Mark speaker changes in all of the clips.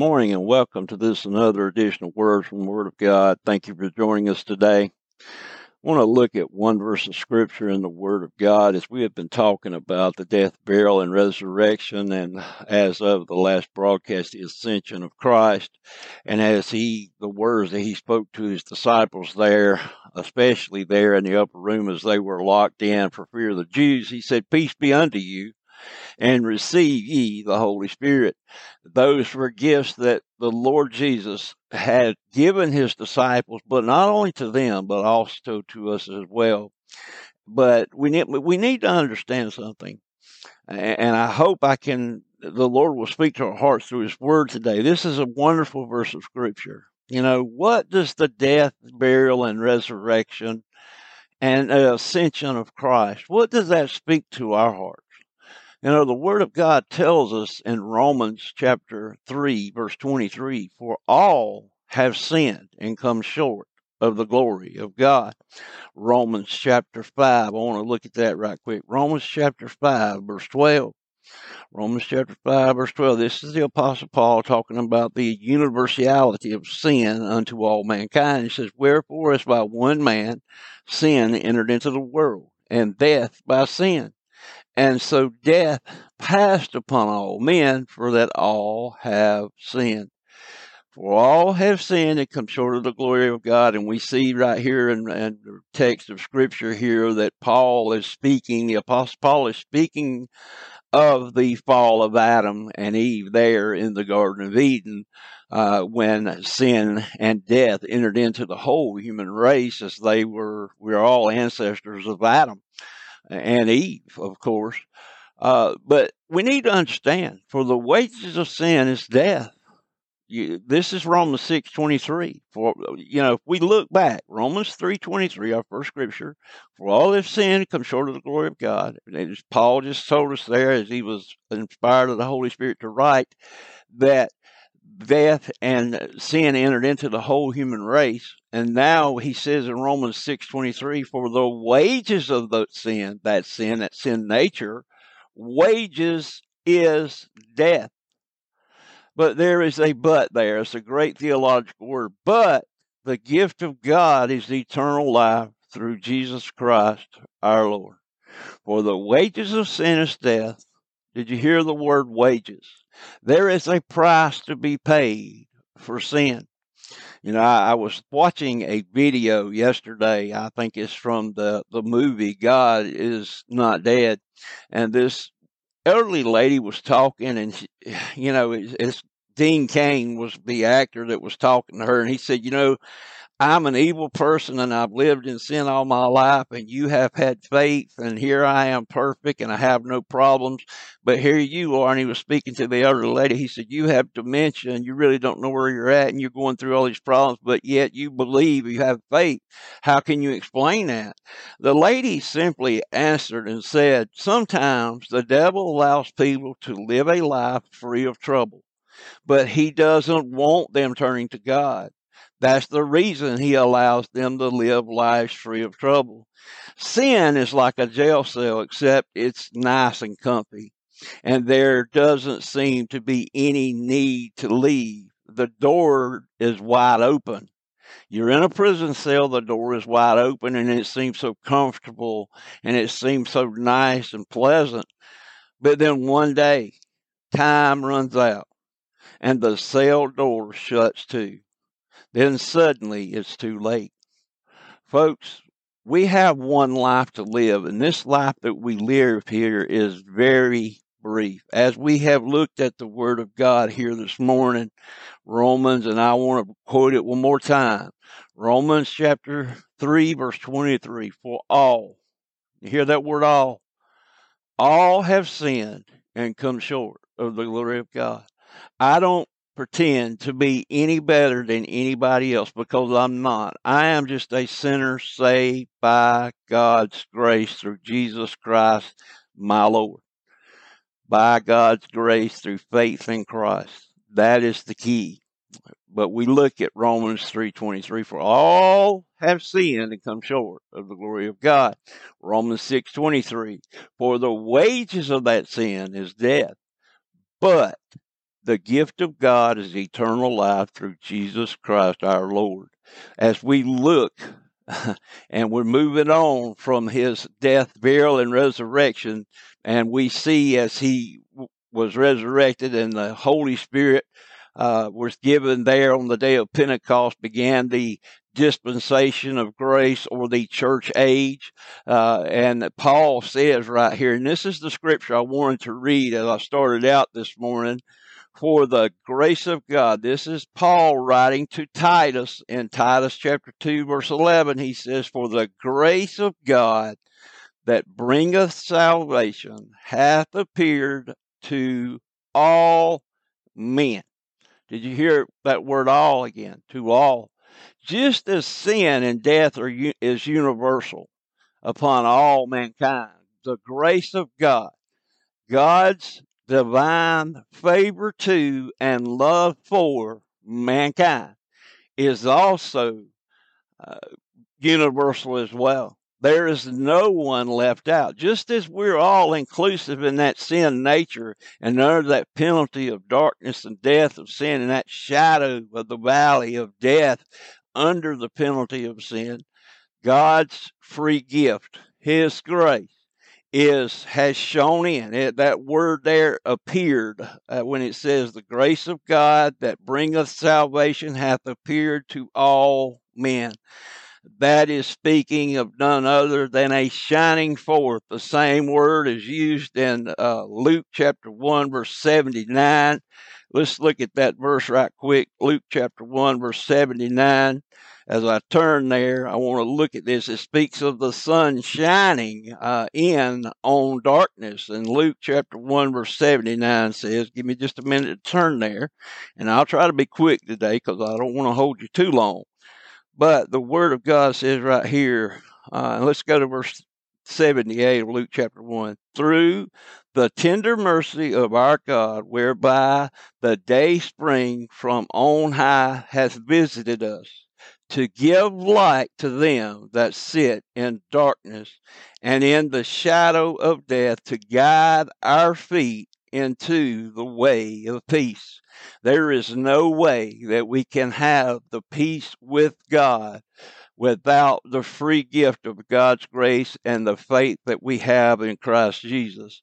Speaker 1: Morning and welcome to this another edition of Words from the Word of God. Thank you for joining us today. I want to look at one verse of Scripture in the Word of God as we have been talking about the death, burial, and resurrection, and as of the last broadcast, the ascension of Christ. And as he, the words that he spoke to his disciples there, especially there in the upper room as they were locked in for fear of the Jews, he said, Peace be unto you and receive ye the Holy Spirit. Those were gifts that the Lord Jesus had given his disciples, but not only to them, but also to us as well. But we need, we need to understand something. And I hope I can, the Lord will speak to our hearts through his word today. This is a wonderful verse of scripture. You know, what does the death, burial, and resurrection and uh, ascension of Christ, what does that speak to our hearts? You know, the Word of God tells us in Romans chapter 3, verse 23 For all have sinned and come short of the glory of God. Romans chapter 5, I want to look at that right quick. Romans chapter 5, verse 12. Romans chapter 5, verse 12. This is the Apostle Paul talking about the universality of sin unto all mankind. He says, Wherefore, as by one man sin entered into the world, and death by sin. And so death passed upon all men, for that all have sinned. For all have sinned and come short of the glory of God. And we see right here in, in the text of Scripture here that Paul is speaking, the Apostle Paul is speaking of the fall of Adam and Eve there in the Garden of Eden uh, when sin and death entered into the whole human race as they were, we are all ancestors of Adam and Eve, of course. Uh, but we need to understand, for the wages of sin is death. You, this is Romans six twenty three. For you know, if we look back, Romans three twenty three, our first scripture, for all have sinned, come short of the glory of God. And Paul just told us there, as he was inspired of the Holy Spirit to write, that death and sin entered into the whole human race. And now he says in Romans 6:23 for the wages of the sin, that sin, that sin nature, wages is death. But there is a but there. It's a great theological word. But the gift of God is eternal life through Jesus Christ our Lord. For the wages of sin is death. Did you hear the word wages? There is a price to be paid for sin. You know, I, I, was watching a video yesterday. I think it's from the, the movie God is Not Dead. And this elderly lady was talking, and, she, you know, it's, it's Dean Cain was the actor that was talking to her. And he said, You know, I'm an evil person and I've lived in sin all my life, and you have had faith, and here I am perfect and I have no problems. But here you are. And he was speaking to the elder lady. He said, You have dementia and you really don't know where you're at, and you're going through all these problems, but yet you believe you have faith. How can you explain that? The lady simply answered and said, Sometimes the devil allows people to live a life free of trouble, but he doesn't want them turning to God. That's the reason he allows them to live lives free of trouble. Sin is like a jail cell, except it's nice and comfy. And there doesn't seem to be any need to leave. The door is wide open. You're in a prison cell, the door is wide open, and it seems so comfortable and it seems so nice and pleasant. But then one day, time runs out and the cell door shuts too then suddenly it's too late. Folks, we have one life to live, and this life that we live here is very brief. As we have looked at the Word of God here this morning, Romans, and I want to quote it one more time Romans chapter 3, verse 23 For all, you hear that word all? All have sinned and come short of the glory of God. I don't pretend to be any better than anybody else because I'm not. I am just a sinner saved by God's grace through Jesus Christ, my Lord. By God's grace through faith in Christ. That is the key. But we look at Romans 3:23 for all have sinned and come short of the glory of God. Romans 6:23 for the wages of that sin is death. But The gift of God is eternal life through Jesus Christ our Lord. As we look and we're moving on from his death, burial, and resurrection, and we see as he was resurrected and the Holy Spirit uh, was given there on the day of Pentecost, began the dispensation of grace or the church age. Uh, and Paul says right here, and this is the scripture I wanted to read as I started out this morning. For the grace of God, this is Paul writing to Titus in Titus chapter 2, verse 11. He says, For the grace of God that bringeth salvation hath appeared to all men. Did you hear that word all again? To all. Just as sin and death are is universal upon all mankind, the grace of God, God's divine favor to and love for mankind is also uh, universal as well. There is no one left out. Just as we're all inclusive in that sin nature and under that penalty of darkness and death of sin and that shadow of the valley of death under the penalty of sin, God's free gift, His grace, is has shown in it, that word there appeared uh, when it says the grace of god that bringeth salvation hath appeared to all men that is speaking of none other than a shining forth. The same word is used in uh, Luke chapter 1, verse 79. Let's look at that verse right quick. Luke chapter 1, verse 79. As I turn there, I want to look at this. It speaks of the sun shining uh, in on darkness. And Luke chapter 1, verse 79 says, Give me just a minute to turn there. And I'll try to be quick today because I don't want to hold you too long. But the Word of God says right here, uh, let's go to verse 78 of Luke chapter 1. Through the tender mercy of our God, whereby the day spring from on high hath visited us, to give light to them that sit in darkness and in the shadow of death, to guide our feet into the way of peace. There is no way that we can have the peace with God without the free gift of God's grace and the faith that we have in Christ Jesus.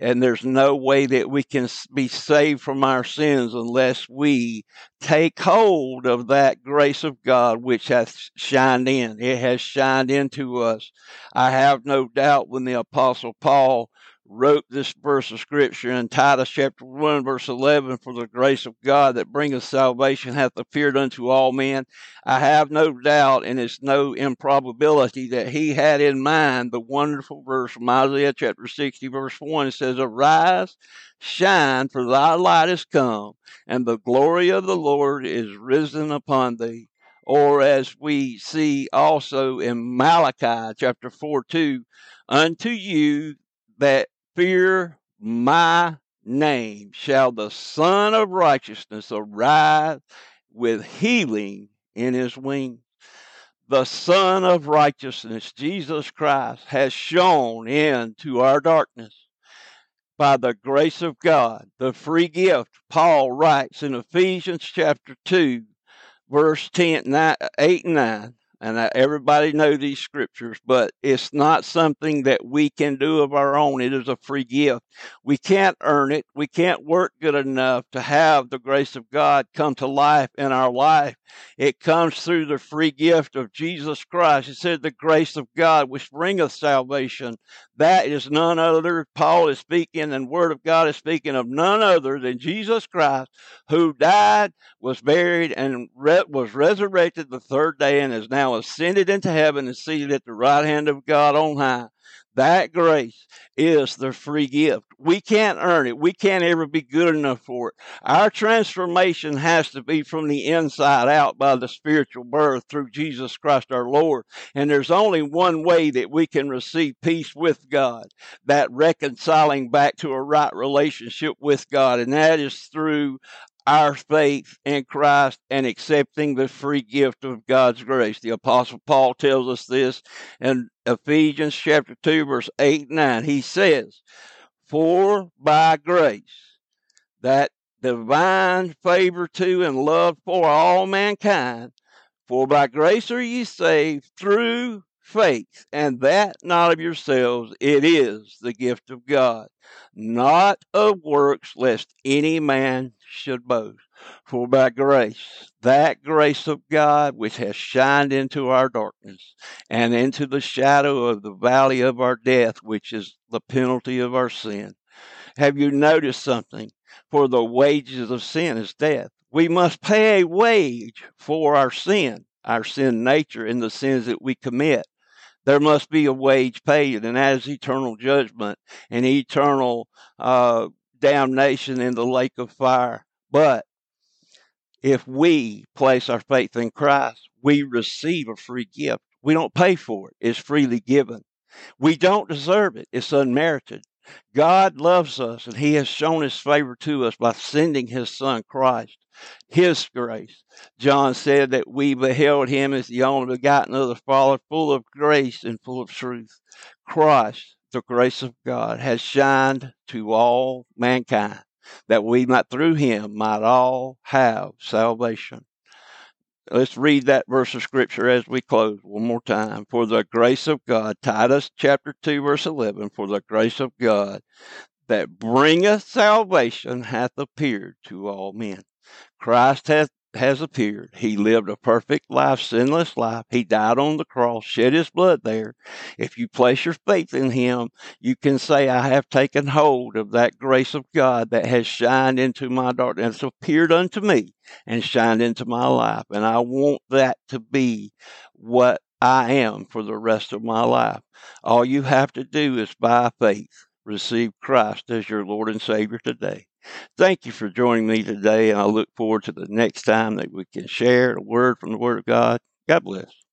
Speaker 1: And there's no way that we can be saved from our sins unless we take hold of that grace of God which hath shined in. It has shined into us. I have no doubt when the Apostle Paul wrote this verse of scripture in Titus chapter 1 verse 11 for the grace of God that bringeth salvation hath appeared unto all men. I have no doubt and it's no improbability that he had in mind the wonderful verse from Isaiah chapter 60 verse 1 it says arise shine for thy light is come and the glory of the Lord is risen upon thee. Or as we see also in Malachi chapter 4 2 unto you that fear my name shall the Sun of Righteousness arise with healing in his wings. The Son of Righteousness, Jesus Christ, has shone into our darkness by the grace of God, the free gift. Paul writes in Ephesians chapter 2, verse 10, 9, 8 and 9 and uh, everybody know these scriptures but it's not something that we can do of our own. It is a free gift. We can't earn it. We can't work good enough to have the grace of god come to life in our life. It comes through the free gift of jesus christ. It said the grace of god which bringeth salvation. That is none other. Paul is speaking and word of god is speaking of none other than jesus christ who died was buried and re- was resurrected the third day and is ascended into heaven and seated at the right hand of God on high. That grace is the free gift. We can't earn it. We can't ever be good enough for it. Our transformation has to be from the inside out by the spiritual birth through Jesus Christ our Lord. And there's only one way that we can receive peace with God, that reconciling back to a right relationship with God, and that is through our faith in Christ and accepting the free gift of God's grace. The Apostle Paul tells us this in Ephesians chapter 2, verse 8 and 9. He says, For by grace, that divine favor to and love for all mankind. For by grace are ye saved through faith, and that not of yourselves, it is the gift of God, not of works, lest any man should boast. For by grace, that grace of God which has shined into our darkness and into the shadow of the valley of our death, which is the penalty of our sin. Have you noticed something? For the wages of sin is death. We must pay a wage for our sin, our sin nature, and the sins that we commit there must be a wage paid, and that is eternal judgment and eternal uh, damnation in the lake of fire. But if we place our faith in Christ, we receive a free gift. We don't pay for it, it's freely given. We don't deserve it, it's unmerited. God loves us, and He has shown His favor to us by sending His Son Christ, His grace. John said that we beheld Him as the only begotten of the Father, full of grace and full of truth. Christ, the grace of God, has shined to all mankind, that we might through Him might all have salvation. Let's read that verse of scripture as we close one more time. For the grace of God, Titus chapter 2, verse 11, for the grace of God that bringeth salvation hath appeared to all men. Christ has appeared. He lived a perfect life, sinless life. He died on the cross, shed his blood there. If you place your faith in him, you can say, I have taken hold of that grace of God that has shined into my darkness, appeared unto me and shined into my life. And I want that to be what I am for the rest of my life. All you have to do is by faith receive Christ as your Lord and Savior today. Thank you for joining me today, and I look forward to the next time that we can share a word from the Word of God. God bless.